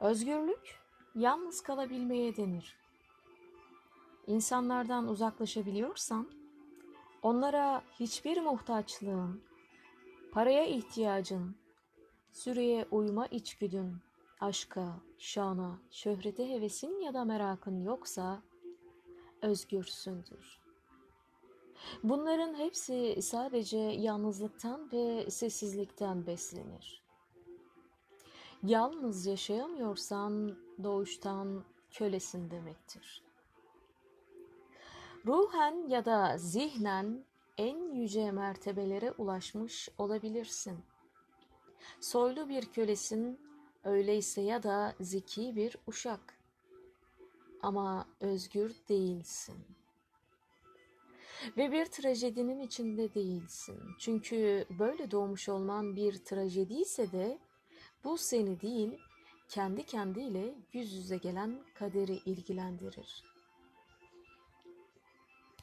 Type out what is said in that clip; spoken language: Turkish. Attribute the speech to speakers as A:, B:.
A: Özgürlük yalnız kalabilmeye denir. İnsanlardan uzaklaşabiliyorsan, onlara hiçbir muhtaçlığın, paraya ihtiyacın, süreye uyma içgüdün, aşka, şana, şöhrete hevesin ya da merakın yoksa özgürsündür. Bunların hepsi sadece yalnızlıktan ve sessizlikten beslenir. Yalnız yaşayamıyorsan doğuştan kölesin demektir. Ruhen ya da zihnen en yüce mertebelere ulaşmış olabilirsin. Soylu bir kölesin, öyleyse ya da zeki bir uşak. Ama özgür değilsin. Ve bir trajedinin içinde değilsin. Çünkü böyle doğmuş olman bir trajediyse de bu seni değil, kendi kendiyle yüz yüze gelen kaderi ilgilendirir.